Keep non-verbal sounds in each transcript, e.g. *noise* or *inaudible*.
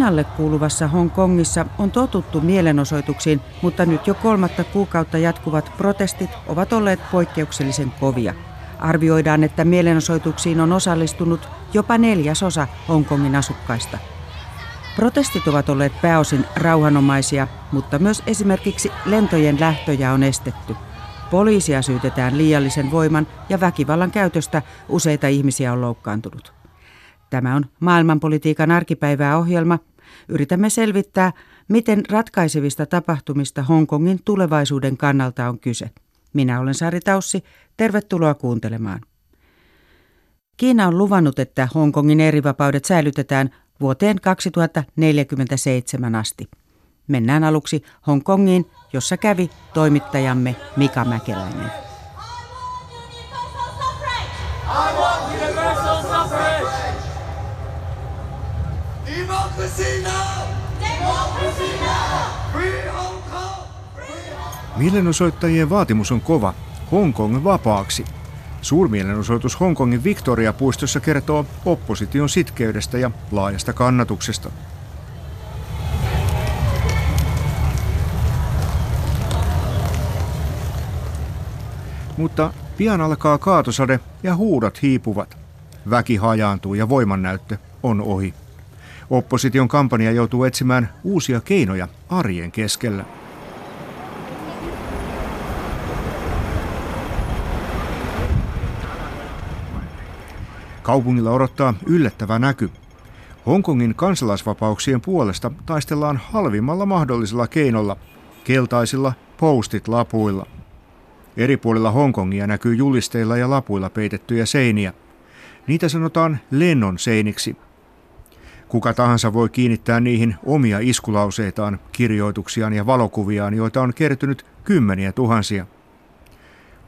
Kiinalle kuuluvassa Hongkongissa on totuttu mielenosoituksiin, mutta nyt jo kolmatta kuukautta jatkuvat protestit ovat olleet poikkeuksellisen kovia. Arvioidaan, että mielenosoituksiin on osallistunut jopa neljäsosa Hongkongin asukkaista. Protestit ovat olleet pääosin rauhanomaisia, mutta myös esimerkiksi lentojen lähtöjä on estetty. Poliisia syytetään liiallisen voiman ja väkivallan käytöstä, useita ihmisiä on loukkaantunut. Tämä on maailmanpolitiikan arkipäivää ohjelma. Yritämme selvittää, miten ratkaisevista tapahtumista Hongkongin tulevaisuuden kannalta on kyse. Minä olen Sari Taussi. Tervetuloa kuuntelemaan. Kiina on luvannut, että Hongkongin erivapaudet säilytetään vuoteen 2047 asti. Mennään aluksi Hongkongiin, jossa kävi toimittajamme Mika Mäkeläinen. Mielenosoittajien vaatimus on kova. Hongkong vapaaksi. Suurmielenosoitus Hongkongin Victoria-puistossa kertoo opposition sitkeydestä ja laajasta kannatuksesta. Mutta pian alkaa kaatosade ja huudot hiipuvat. Väki hajaantuu ja voimannäyttö on ohi. Opposition kampanja joutuu etsimään uusia keinoja arjen keskellä. Kaupungilla odottaa yllättävä näky. Hongkongin kansalaisvapauksien puolesta taistellaan halvimmalla mahdollisella keinolla, keltaisilla postit-lapuilla. Eri puolilla Hongkongia näkyy julisteilla ja lapuilla peitettyjä seiniä. Niitä sanotaan lennon seiniksi. Kuka tahansa voi kiinnittää niihin omia iskulauseitaan, kirjoituksiaan ja valokuviaan, joita on kertynyt kymmeniä tuhansia.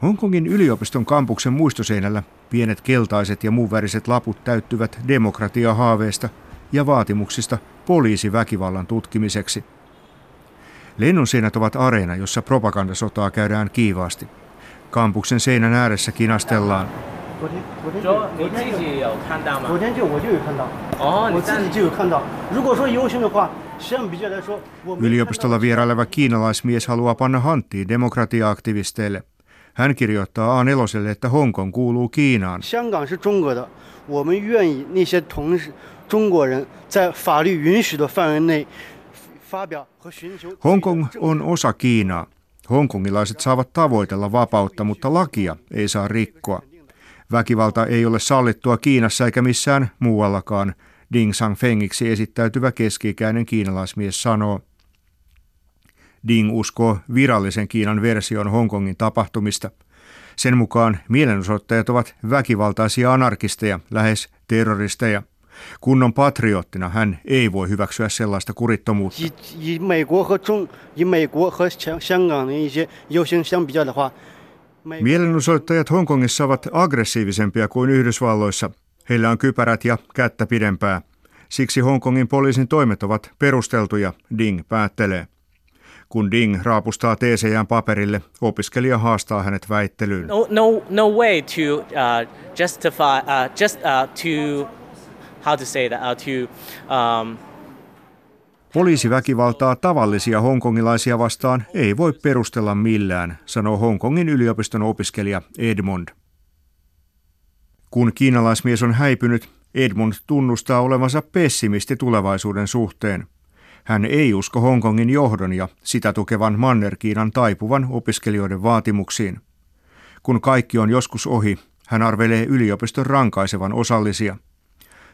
Hongkongin yliopiston kampuksen muistoseinällä pienet keltaiset ja muuväriset laput täyttyvät demokratiahaaveesta ja vaatimuksista poliisiväkivallan tutkimiseksi. Lennonseinät ovat areena, jossa propagandasotaa käydään kiivaasti. Kampuksen seinän ääressä kinastellaan. Yliopistolla vieraileva kiinalaismies haluaa panna hanttiin demokratiaaktivisteille. Hän kirjoittaa A4, että Hongkong kuuluu Kiinaan. Hongkong on osa Kiinaa. Hongkongilaiset saavat tavoitella vapautta, mutta lakia ei saa rikkoa. Väkivalta ei ole sallittua Kiinassa eikä missään muuallakaan, Ding Fengiksi esittäytyvä keski-ikäinen kiinalaismies sanoo. Ding uskoo virallisen Kiinan version Hongkongin tapahtumista. Sen mukaan mielenosoittajat ovat väkivaltaisia anarkisteja, lähes terroristeja. Kunnon patriottina hän ei voi hyväksyä sellaista kurittomuutta. Mielenosoittajat Hongkongissa ovat aggressiivisempia kuin Yhdysvalloissa. Heillä on kypärät ja kättä pidempää. Siksi Hongkongin poliisin toimet ovat perusteltuja, Ding päättelee. Kun Ding raapustaa teesejään paperille, opiskelija haastaa hänet väittelyyn. No, no, no way to uh, justify, uh, just uh, to, how to say that, uh, to, um, Poliisi väkivaltaa tavallisia hongkongilaisia vastaan ei voi perustella millään, sanoo Hongkongin yliopiston opiskelija Edmund. Kun kiinalaismies on häipynyt, Edmund tunnustaa olevansa pessimisti tulevaisuuden suhteen. Hän ei usko Hongkongin johdon ja sitä tukevan Manner-Kiinan taipuvan opiskelijoiden vaatimuksiin. Kun kaikki on joskus ohi, hän arvelee yliopiston rankaisevan osallisia –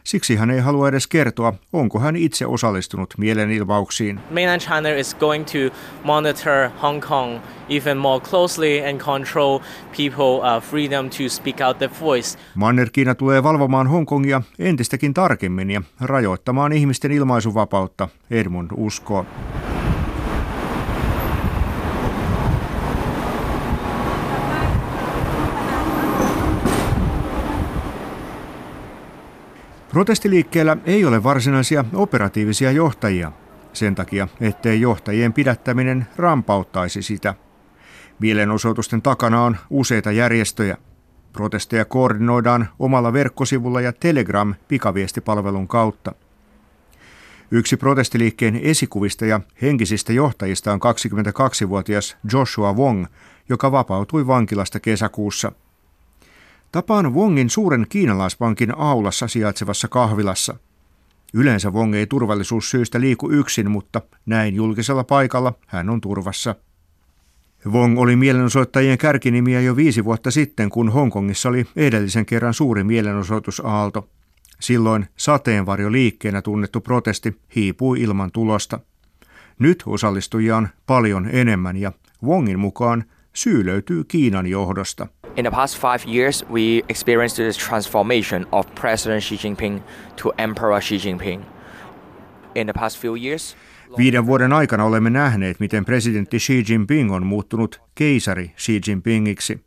Siksi hän ei halua edes kertoa, onko hän itse osallistunut mielenilmauksiin. Mainland China is going to monitor Hong Kong even more closely and control people uh, freedom to speak out their voice. Manner-Kiina tulee valvomaan Hongkongia entistäkin tarkemmin ja rajoittamaan ihmisten ilmaisuvapautta, Edmund uskoo. Protestiliikkeellä ei ole varsinaisia operatiivisia johtajia, sen takia, ettei johtajien pidättäminen rampauttaisi sitä. Mielenosoitusten takana on useita järjestöjä. Protesteja koordinoidaan omalla verkkosivulla ja Telegram pikaviestipalvelun kautta. Yksi protestiliikkeen esikuvista ja henkisistä johtajista on 22-vuotias Joshua Wong, joka vapautui vankilasta kesäkuussa. Tapaan Wongin suuren kiinalaispankin aulassa sijaitsevassa kahvilassa. Yleensä Wong ei turvallisuussyistä liiku yksin, mutta näin julkisella paikalla hän on turvassa. Wong oli mielenosoittajien kärkinimiä jo viisi vuotta sitten, kun Hongkongissa oli edellisen kerran suuri mielenosoitusaalto. Silloin sateenvarjoliikkeenä tunnettu protesti hiipui ilman tulosta. Nyt osallistujia on paljon enemmän ja Wongin mukaan syy löytyy Kiinan johdosta. In the past five years, we experienced this transformation of President Xi Jinping to Emperor Xi Jinping. In the past few years, Viiden vuoden aikana olemme nähneet, miten presidentti Xi Jinping on muuttunut keisari Xi Jinpingiksi.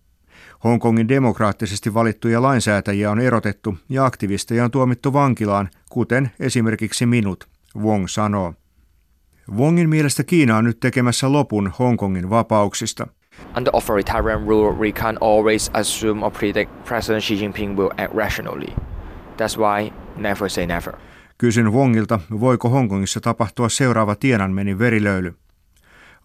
Hongkongin demokraattisesti valittuja lainsäätäjiä on erotettu ja aktivisteja on tuomittu vankilaan, kuten esimerkiksi minut, Wong sanoo. Wongin mielestä Kiina on nyt tekemässä lopun Hongkongin vapauksista. Under authoritarian rule, we can't always assume or predict President Xi Jinping will act rationally. That's why never say never. Kysyn Wongilta, voiko Hongkongissa tapahtua seuraava Tiananmenin verilöyly.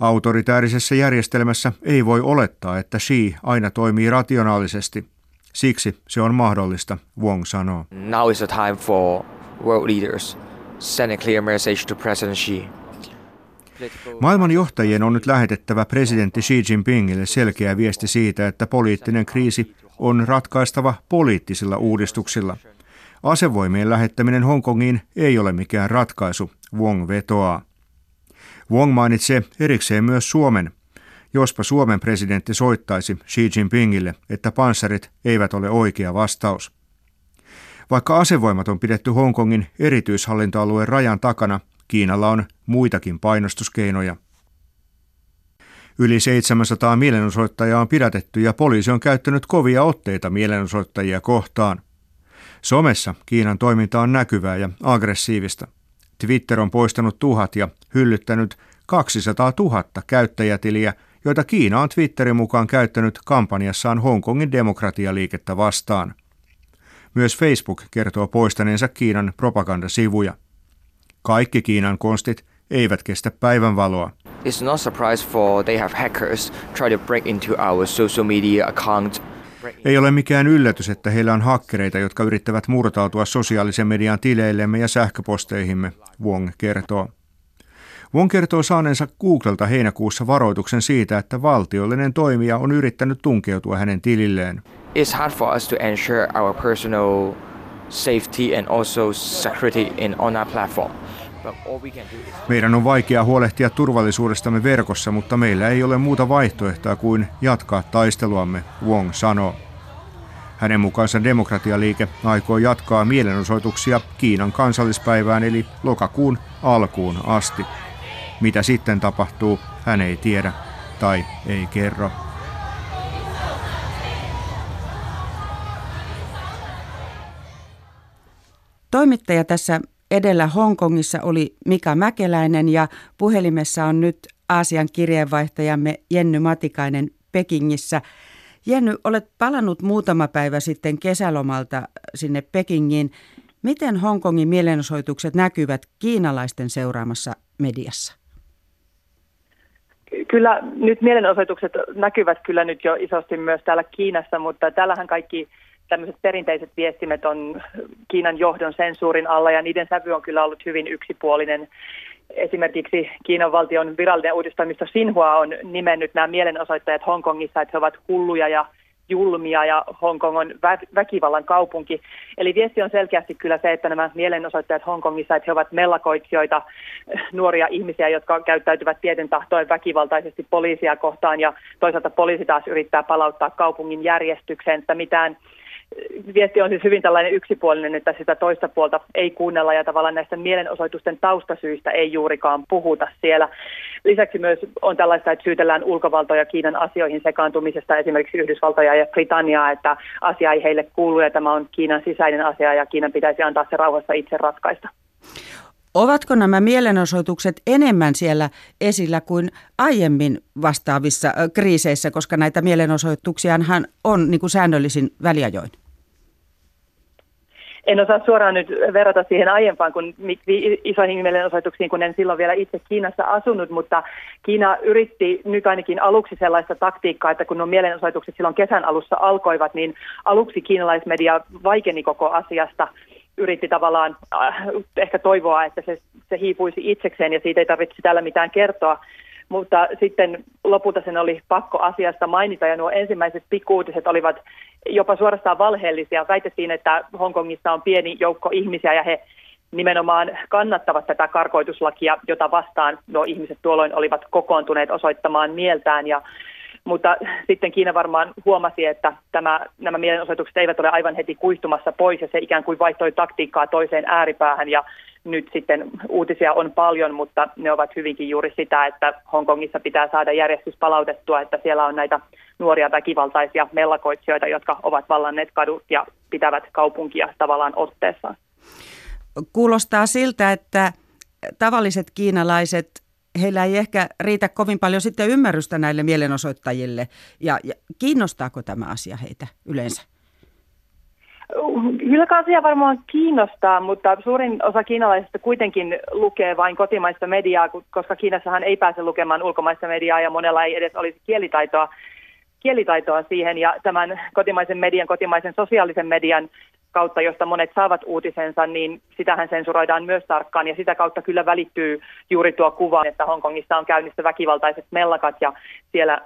Autoritäärisessä järjestelmässä ei voi olettaa, että Xi aina toimii rationaalisesti. Siksi se on mahdollista, Wong sanoo. Now is the time for world leaders send a clear message to President Xi. Maailman johtajien on nyt lähetettävä presidentti Xi Jinpingille selkeä viesti siitä, että poliittinen kriisi on ratkaistava poliittisilla uudistuksilla. Asevoimien lähettäminen Hongkongiin ei ole mikään ratkaisu, Wong vetoaa. Wong mainitsee erikseen myös Suomen. Jospa Suomen presidentti soittaisi Xi Jinpingille, että panssarit eivät ole oikea vastaus. Vaikka asevoimat on pidetty Hongkongin erityishallintoalueen rajan takana, Kiinalla on muitakin painostuskeinoja. Yli 700 mielenosoittajaa on pidätetty ja poliisi on käyttänyt kovia otteita mielenosoittajia kohtaan. Somessa Kiinan toiminta on näkyvää ja aggressiivista. Twitter on poistanut tuhat ja hyllyttänyt 200 000 käyttäjätiliä, joita Kiina on Twitterin mukaan käyttänyt kampanjassaan Hongkongin demokratialiikettä vastaan. Myös Facebook kertoo poistaneensa Kiinan propagandasivuja. Kaikki Kiinan konstit eivät kestä päivänvaloa. It's surprise for they have hackers try to break into our social media account. Ei ole mikään yllätys, että heillä on hakkereita, jotka yrittävät murtautua sosiaalisen median tileillemme ja sähköposteihimme, Wong kertoo. Wong kertoo saaneensa Googlelta heinäkuussa varoituksen siitä, että valtiollinen toimija on yrittänyt tunkeutua hänen tililleen. It's hard for us to ensure our personal safety and also security in platform. Can do is Meidän on vaikea huolehtia turvallisuudestamme verkossa, mutta meillä ei ole muuta vaihtoehtoa kuin jatkaa taisteluamme, Wong sanoo. Hänen mukaansa demokratialiike aikoo jatkaa mielenosoituksia Kiinan kansallispäivään eli lokakuun alkuun asti. Mitä sitten tapahtuu, hän ei tiedä tai ei kerro. Toimittaja tässä edellä Hongkongissa oli Mika Mäkeläinen ja puhelimessa on nyt Aasian kirjeenvaihtajamme Jenny Matikainen Pekingissä. Jenny, olet palannut muutama päivä sitten kesälomalta sinne Pekingiin. Miten Hongkongin mielenosoitukset näkyvät kiinalaisten seuraamassa mediassa? Kyllä nyt mielenosoitukset näkyvät kyllä nyt jo isosti myös täällä Kiinassa, mutta täällähän kaikki tämmöiset perinteiset viestimet on Kiinan johdon sensuurin alla ja niiden sävy on kyllä ollut hyvin yksipuolinen. Esimerkiksi Kiinan valtion virallinen uudistoimisto Sinhua on nimennyt nämä mielenosoittajat Hongkongissa, että he ovat hulluja ja julmia ja Hongkong on vä- väkivallan kaupunki. Eli viesti on selkeästi kyllä se, että nämä mielenosoittajat Hongkongissa, että he ovat mellakoitsijoita, nuoria ihmisiä, jotka käyttäytyvät tieten tahtoen väkivaltaisesti poliisia kohtaan ja toisaalta poliisi taas yrittää palauttaa kaupungin järjestykseen, että mitään viesti on siis hyvin tällainen yksipuolinen, että sitä toista puolta ei kuunnella ja tavallaan näistä mielenosoitusten taustasyistä ei juurikaan puhuta siellä. Lisäksi myös on tällaista, että syytellään ulkovaltoja Kiinan asioihin sekaantumisesta, esimerkiksi Yhdysvaltoja ja Britanniaa, että asia ei heille kuulu ja tämä on Kiinan sisäinen asia ja Kiinan pitäisi antaa se rauhassa itse ratkaista. Ovatko nämä mielenosoitukset enemmän siellä esillä kuin aiemmin vastaavissa kriiseissä, koska näitä mielenosoituksiahan on niin kuin säännöllisin väliajoin? En osaa suoraan nyt verrata siihen aiempaan kun isoihin mielenosoituksiin, kun en silloin vielä itse Kiinassa asunut, mutta Kiina yritti nyt ainakin aluksi sellaista taktiikkaa, että kun nuo mielenosoitukset silloin kesän alussa alkoivat, niin aluksi kiinalaismedia vaikeni koko asiasta yritti tavallaan äh, ehkä toivoa, että se, se hiipuisi itsekseen ja siitä ei tarvitse täällä mitään kertoa. Mutta sitten lopulta sen oli pakko asiasta mainita ja nuo ensimmäiset pikkuutiset olivat jopa suorastaan valheellisia. Väitettiin, että Hongkongissa on pieni joukko ihmisiä ja he nimenomaan kannattavat tätä karkoituslakia, jota vastaan nuo ihmiset tuolloin olivat kokoontuneet osoittamaan mieltään. Ja mutta sitten Kiina varmaan huomasi, että tämä, nämä mielenosoitukset eivät ole aivan heti kuihtumassa pois ja se ikään kuin vaihtoi taktiikkaa toiseen ääripäähän ja nyt sitten uutisia on paljon, mutta ne ovat hyvinkin juuri sitä, että Hongkongissa pitää saada järjestys palautettua, että siellä on näitä nuoria väkivaltaisia mellakoitsijoita, jotka ovat vallanneet kadut ja pitävät kaupunkia tavallaan otteessaan. Kuulostaa siltä, että tavalliset kiinalaiset heillä ei ehkä riitä kovin paljon sitten ymmärrystä näille mielenosoittajille. Ja, ja kiinnostaako tämä asia heitä yleensä? Kyllä asia varmaan kiinnostaa, mutta suurin osa kiinalaisista kuitenkin lukee vain kotimaista mediaa, koska Kiinassahan ei pääse lukemaan ulkomaista mediaa ja monella ei edes olisi kielitaitoa, kielitaitoa siihen. Ja tämän kotimaisen median, kotimaisen sosiaalisen median kautta, josta monet saavat uutisensa, niin sitähän sensuroidaan myös tarkkaan ja sitä kautta kyllä välittyy juuri tuo kuva, että Hongkongissa on käynnissä väkivaltaiset mellakat ja siellä,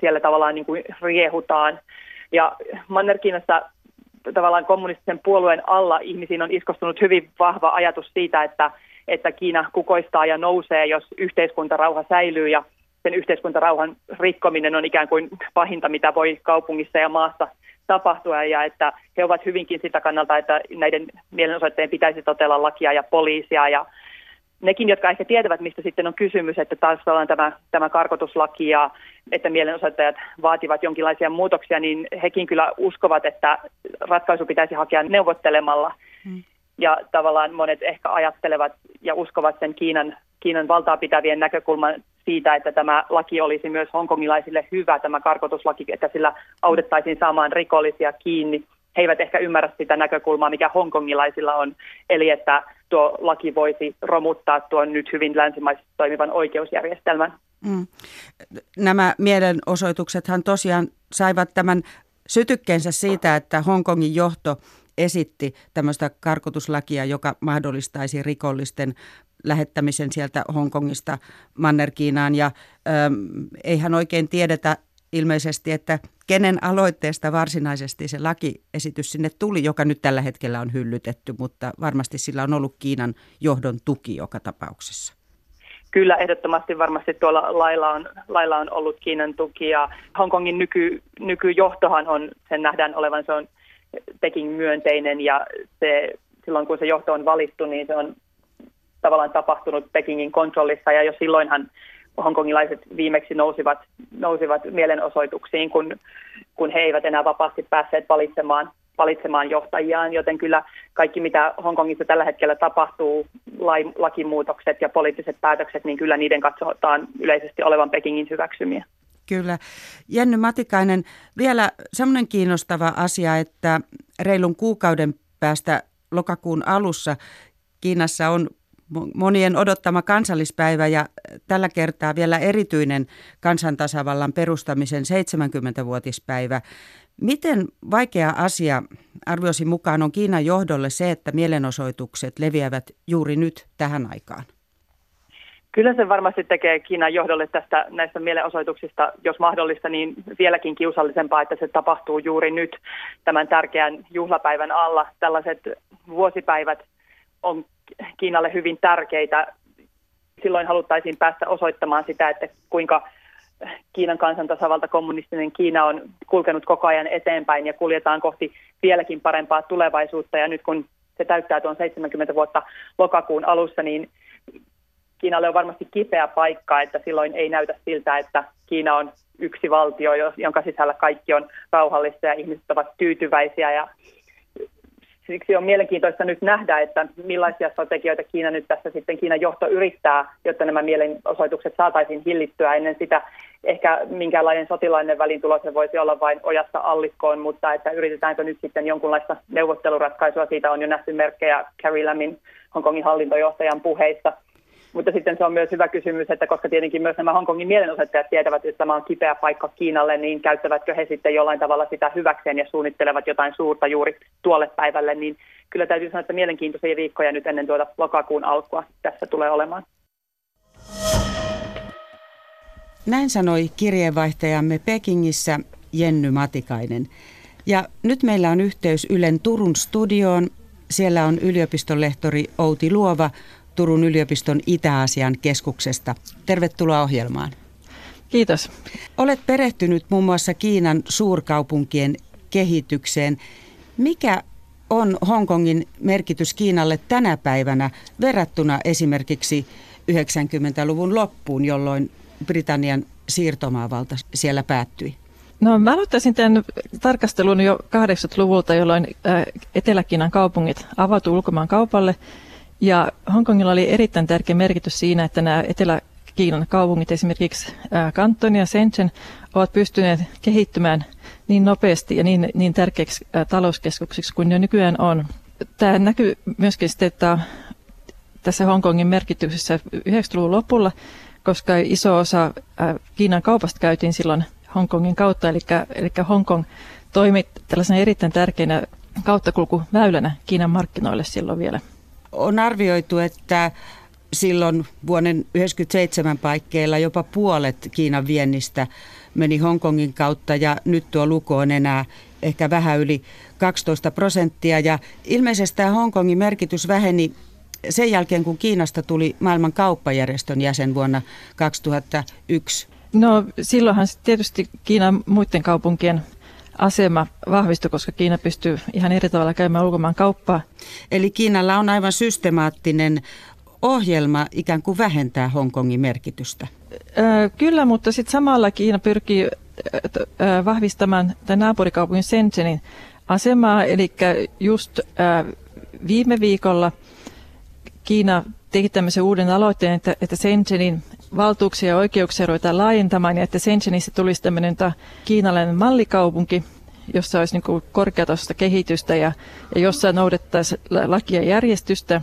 siellä tavallaan niin kuin riehutaan. Ja Manner-Kiinassa tavallaan kommunistisen puolueen alla ihmisiin on iskostunut hyvin vahva ajatus siitä, että, että Kiina kukoistaa ja nousee, jos yhteiskuntarauha säilyy ja sen yhteiskuntarauhan rikkominen on ikään kuin pahinta, mitä voi kaupungissa ja maassa tapahtua ja että he ovat hyvinkin sitä kannalta, että näiden mielenosoittajien pitäisi totella lakia ja poliisia ja nekin, jotka ehkä tietävät, mistä sitten on kysymys, että taas on tämä, tämä karkotuslaki ja että mielenosoittajat vaativat jonkinlaisia muutoksia, niin hekin kyllä uskovat, että ratkaisu pitäisi hakea neuvottelemalla. Hmm. Ja tavallaan monet ehkä ajattelevat ja uskovat sen Kiinan, Kiinan valtaa pitävien näkökulman siitä, että tämä laki olisi myös hongkongilaisille hyvä, tämä karkotuslaki, että sillä autettaisiin saamaan rikollisia kiinni. He eivät ehkä ymmärrä sitä näkökulmaa, mikä hongkongilaisilla on, eli että tuo laki voisi romuttaa tuon nyt hyvin länsimaisesti toimivan oikeusjärjestelmän. Mm. Nämä mielenosoituksethan tosiaan saivat tämän sytykkeensä siitä, että Hongkongin johto esitti tämmöistä karkotuslakia, joka mahdollistaisi rikollisten lähettämisen sieltä Hongkongista Manner-Kiinaan. Ja ähm, eihän oikein tiedetä ilmeisesti, että kenen aloitteesta varsinaisesti se lakiesitys sinne tuli, joka nyt tällä hetkellä on hyllytetty, mutta varmasti sillä on ollut Kiinan johdon tuki joka tapauksessa. Kyllä, ehdottomasti varmasti tuolla lailla on, lailla on ollut Kiinan tuki ja Hongkongin nyky, nykyjohtohan on, sen nähdään olevan, se on Peking myönteinen ja se, silloin kun se johto on valittu, niin se on tavallaan tapahtunut Pekingin kontrollissa ja jo silloinhan hongkongilaiset viimeksi nousivat, nousivat mielenosoituksiin, kun, kun he eivät enää vapaasti päässeet valitsemaan, valitsemaan johtajiaan, joten kyllä kaikki mitä Hongkongissa tällä hetkellä tapahtuu, lakimuutokset ja poliittiset päätökset, niin kyllä niiden katsotaan yleisesti olevan Pekingin hyväksymiä. Kyllä. Jenny Matikainen, vielä semmoinen kiinnostava asia, että reilun kuukauden päästä lokakuun alussa Kiinassa on monien odottama kansallispäivä ja tällä kertaa vielä erityinen kansantasavallan perustamisen 70-vuotispäivä. Miten vaikea asia arviosi mukaan on Kiinan johdolle se, että mielenosoitukset leviävät juuri nyt tähän aikaan? Kyllä se varmasti tekee Kiinan johdolle tästä näistä mielenosoituksista, jos mahdollista, niin vieläkin kiusallisempaa, että se tapahtuu juuri nyt tämän tärkeän juhlapäivän alla. Tällaiset vuosipäivät on Kiinalle hyvin tärkeitä. Silloin haluttaisiin päästä osoittamaan sitä, että kuinka Kiinan kansantasavalta kommunistinen Kiina on kulkenut koko ajan eteenpäin ja kuljetaan kohti vieläkin parempaa tulevaisuutta. Ja nyt kun se täyttää tuon 70 vuotta lokakuun alussa, niin Kiinalle on varmasti kipeä paikka, että silloin ei näytä siltä, että Kiina on yksi valtio, jonka sisällä kaikki on rauhallista ja ihmiset ovat tyytyväisiä ja Siksi on mielenkiintoista nyt nähdä, että millaisia strategioita Kiina nyt tässä sitten Kiinan johto yrittää, jotta nämä mielenosoitukset saataisiin hillittyä. Ennen sitä ehkä minkäänlainen sotilainen välintulo se voisi olla vain ojasta allikkoon, mutta että yritetäänkö nyt sitten jonkunlaista neuvotteluratkaisua, siitä on jo nähty merkkejä Carrie Lamin Hongkongin hallintojohtajan puheissa. Mutta sitten se on myös hyvä kysymys, että koska tietenkin myös nämä Hongkongin mielenosoittajat tietävät, että tämä on kipeä paikka Kiinalle, niin käyttävätkö he sitten jollain tavalla sitä hyväkseen ja suunnittelevat jotain suurta juuri tuolle päivälle, niin kyllä täytyy sanoa, että mielenkiintoisia viikkoja nyt ennen tuota lokakuun alkua tässä tulee olemaan. Näin sanoi kirjeenvaihtajamme Pekingissä Jenny Matikainen. Ja nyt meillä on yhteys Ylen Turun studioon. Siellä on yliopistonlehtori Outi Luova Turun yliopiston Itä-Asian keskuksesta. Tervetuloa ohjelmaan. Kiitos. Olet perehtynyt muun muassa Kiinan suurkaupunkien kehitykseen. Mikä on Hongkongin merkitys Kiinalle tänä päivänä verrattuna esimerkiksi 90-luvun loppuun, jolloin Britannian siirtomaavalta siellä päättyi? No mä aloittaisin tämän tarkastelun jo 80-luvulta, jolloin Etelä-Kiinan kaupungit avautuivat ulkomaan kaupalle. Ja Hongkongilla oli erittäin tärkeä merkitys siinä, että nämä Etelä-Kiinan kaupungit, esimerkiksi Kanton ja Shenzhen, ovat pystyneet kehittymään niin nopeasti ja niin, niin tärkeiksi talouskeskuksiksi kuin ne nykyään on. Tämä näkyy myöskin sitten, että tässä Hongkongin merkityksessä 90-luvun lopulla, koska iso osa Kiinan kaupasta käytiin silloin Hongkongin kautta, eli, eli Hongkong toimi tällaisena erittäin tärkeänä kauttakulkuväylänä Kiinan markkinoille silloin vielä. On arvioitu, että silloin vuoden 1997 paikkeilla jopa puolet Kiinan viennistä meni Hongkongin kautta ja nyt tuo luku on enää ehkä vähän yli 12 prosenttia. Ja ilmeisesti tämä Hongkongin merkitys väheni sen jälkeen, kun Kiinasta tuli maailman kauppajärjestön jäsen vuonna 2001. No silloinhan tietysti Kiinan muiden kaupunkien asema vahvistui, koska Kiina pystyy ihan eri tavalla käymään ulkomaan kauppaa. Eli Kiinalla on aivan systemaattinen ohjelma ikään kuin vähentää Hongkongin merkitystä. Kyllä, mutta sitten samalla Kiina pyrkii vahvistamaan tämän naapurikaupungin Shenzhenin asemaa. Eli just viime viikolla Kiina teki tämmöisen uuden aloitteen, että, että Shenzhenin valtuuksia ja oikeuksia ruvetaan laajentamaan ja että Shenzhenistä tulisi tämmöinen kiinalainen mallikaupunki, jossa olisi niin korkeatasoista kehitystä ja, ja jossa noudattaisi lakia ja järjestystä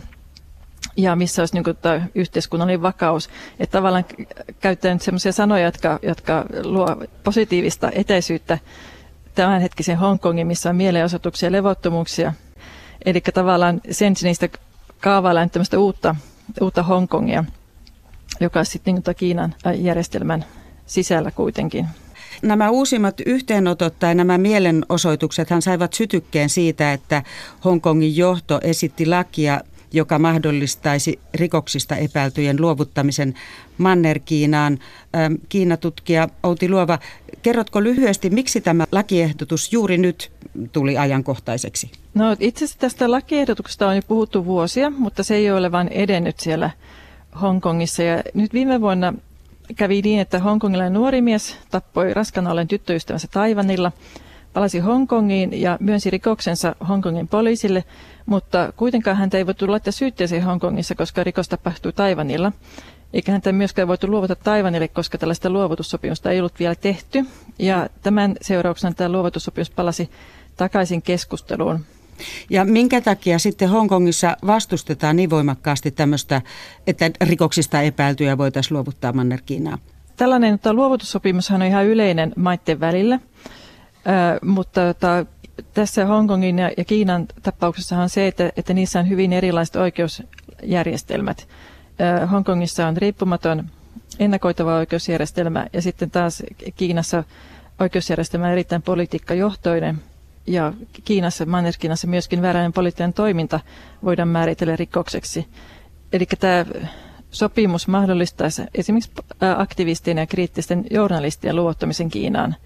ja missä olisi niin kuin, yhteiskunnallinen vakaus. Että tavallaan käyttää nyt sellaisia sanoja, jotka, jotka luo positiivista etäisyyttä tämänhetkisen Hongkongin, missä on mielenosoituksia ja levottomuuksia. Eli tavallaan Shenzhenistä kaavaillaan tämmöistä uutta, uutta Hongkongia – joka sitten niin Kiinan järjestelmän sisällä kuitenkin. Nämä uusimmat yhteenotot tai nämä mielenosoituksethan saivat sytykkeen siitä, että Hongkongin johto esitti lakia, joka mahdollistaisi rikoksista epäiltyjen luovuttamisen Manner-Kiinaan. Kiinatutkija Outi Luova, kerrotko lyhyesti, miksi tämä lakiehdotus juuri nyt tuli ajankohtaiseksi? No itse asiassa tästä lakiehdotuksesta on jo puhuttu vuosia, mutta se ei ole vain edennyt siellä Hongkongissa. Ja nyt viime vuonna kävi niin, että hongkongilainen nuori mies tappoi raskana ollen tyttöystävänsä Taivanilla, palasi Hongkongiin ja myönsi rikoksensa Hongkongin poliisille, mutta kuitenkaan häntä ei voitu laittaa syytteeseen Hongkongissa, koska rikos tapahtui Taivanilla. Eikä häntä myöskään voitu luovuttaa Taivanille, koska tällaista luovutussopimusta ei ollut vielä tehty. Ja tämän seurauksena tämä luovutussopimus palasi takaisin keskusteluun ja minkä takia sitten Hongkongissa vastustetaan niin voimakkaasti tämmöistä, että rikoksista epäiltyjä voitaisiin luovuttaa Manner-Kiinaan? Tällainen että luovutussopimushan on ihan yleinen maiden välillä, mutta tota, tässä Hongkongin ja, ja Kiinan tapauksessa on se, että, että niissä on hyvin erilaiset oikeusjärjestelmät. Hongkongissa on riippumaton ennakoitava oikeusjärjestelmä ja sitten taas Kiinassa oikeusjärjestelmä on erittäin politiikkajohtoinen – ja Kiinassa, Manner-Kiinassa myöskin vääränlainen poliittinen toiminta voidaan määritellä rikokseksi. Eli tämä sopimus mahdollistaisi esimerkiksi aktivistien ja kriittisten journalistien luottamisen Kiinaan.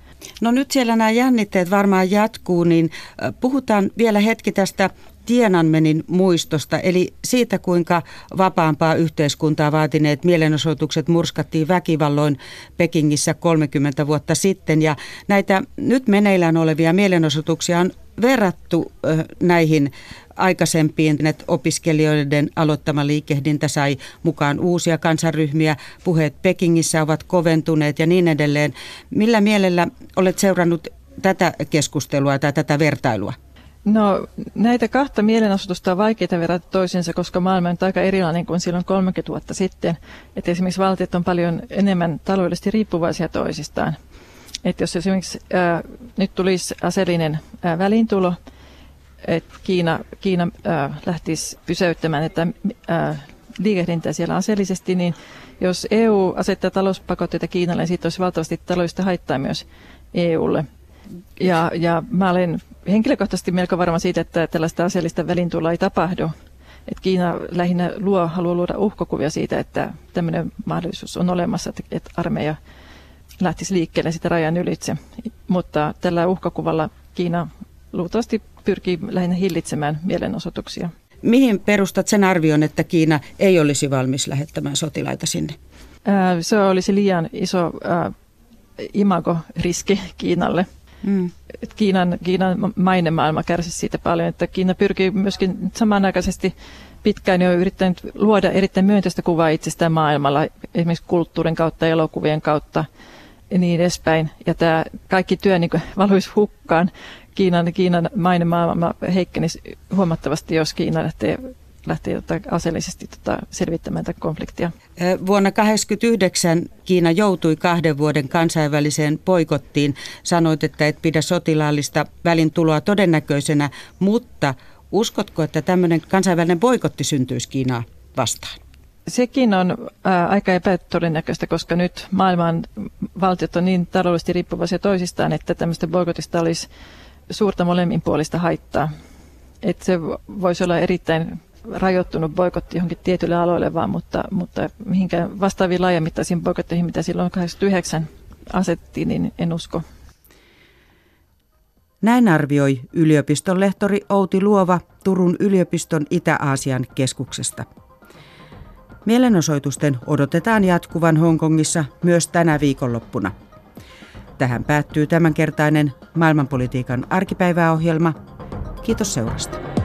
No nyt siellä nämä jännitteet varmaan jatkuu, niin puhutaan vielä hetki tästä Tienanmenin muistosta, eli siitä kuinka vapaampaa yhteiskuntaa vaatineet mielenosoitukset murskattiin väkivalloin Pekingissä 30 vuotta sitten. Ja näitä nyt meneillään olevia mielenosoituksia on verrattu näihin aikaisempiin, että opiskelijoiden aloittama liikehdintä sai mukaan uusia kansaryhmiä, puheet Pekingissä ovat koventuneet ja niin edelleen. Millä mielellä olet seurannut tätä keskustelua tai tätä vertailua? No näitä kahta mielenosoitusta on vaikeaa verrata toisiinsa, koska maailma on aika erilainen kuin silloin 30 vuotta sitten. Että esimerkiksi valtiot on paljon enemmän taloudellisesti riippuvaisia toisistaan. Että jos esimerkiksi ää, nyt tulisi aseellinen ää, välintulo, että Kiina, Kiina ää, lähtisi pysäyttämään että ää, liikehdintää siellä aseellisesti, niin jos EU asettaa talouspakotteita Kiinalle, niin siitä olisi valtavasti taloudellista haittaa myös EUlle. Ja, ja mä olen henkilökohtaisesti melko varma siitä, että tällaista aseellista välintuloa ei tapahdu. Että Kiina lähinnä luo, haluaa luoda uhkokuvia siitä, että tämmöinen mahdollisuus on olemassa, että, että armeija lähtisi liikkeelle sitä rajan ylitse. Mutta tällä uhkakuvalla Kiina luultavasti pyrkii lähinnä hillitsemään mielenosoituksia. Mihin perustat sen arvion, että Kiina ei olisi valmis lähettämään sotilaita sinne? Se olisi liian iso imago-riski Kiinalle. Mm. Kiinan, Kiinan mainemaailma kärsi siitä paljon, että Kiina pyrkii myöskin samanaikaisesti pitkään jo yrittänyt luoda erittäin myönteistä kuvaa itsestään maailmalla, esimerkiksi kulttuurin kautta, elokuvien kautta ja niin edespäin. Ja tämä kaikki työ niin *laughs* valuisi hukkaan. Kiinan, Kiinan mainemaailma heikkenisi huomattavasti, jos Kiina lähtee lähtee tota aseellisesti tota selvittämään tätä konfliktia. Vuonna 1989 Kiina joutui kahden vuoden kansainväliseen poikottiin. Sanoit, että et pidä sotilaallista välintuloa todennäköisenä, mutta uskotko, että tämmöinen kansainvälinen poikotti syntyisi Kiinaa vastaan? Sekin on ää, aika epätodennäköistä, koska nyt maailman valtiot on niin taloudellisesti riippuvaisia toisistaan, että tämmöistä boikotista olisi suurta molemminpuolista haittaa. Että se voisi olla erittäin rajoittunut boikotti johonkin tietylle aloille vaan, mutta, mutta mihinkään vastaaviin laajamittaisiin boikotteihin, mitä silloin 89 asettiin, niin en usko. Näin arvioi yliopiston lehtori Outi Luova Turun yliopiston Itä-Aasian keskuksesta. Mielenosoitusten odotetaan jatkuvan Hongkongissa myös tänä viikonloppuna. Tähän päättyy tämänkertainen maailmanpolitiikan arkipäiväohjelma. Kiitos seurasta.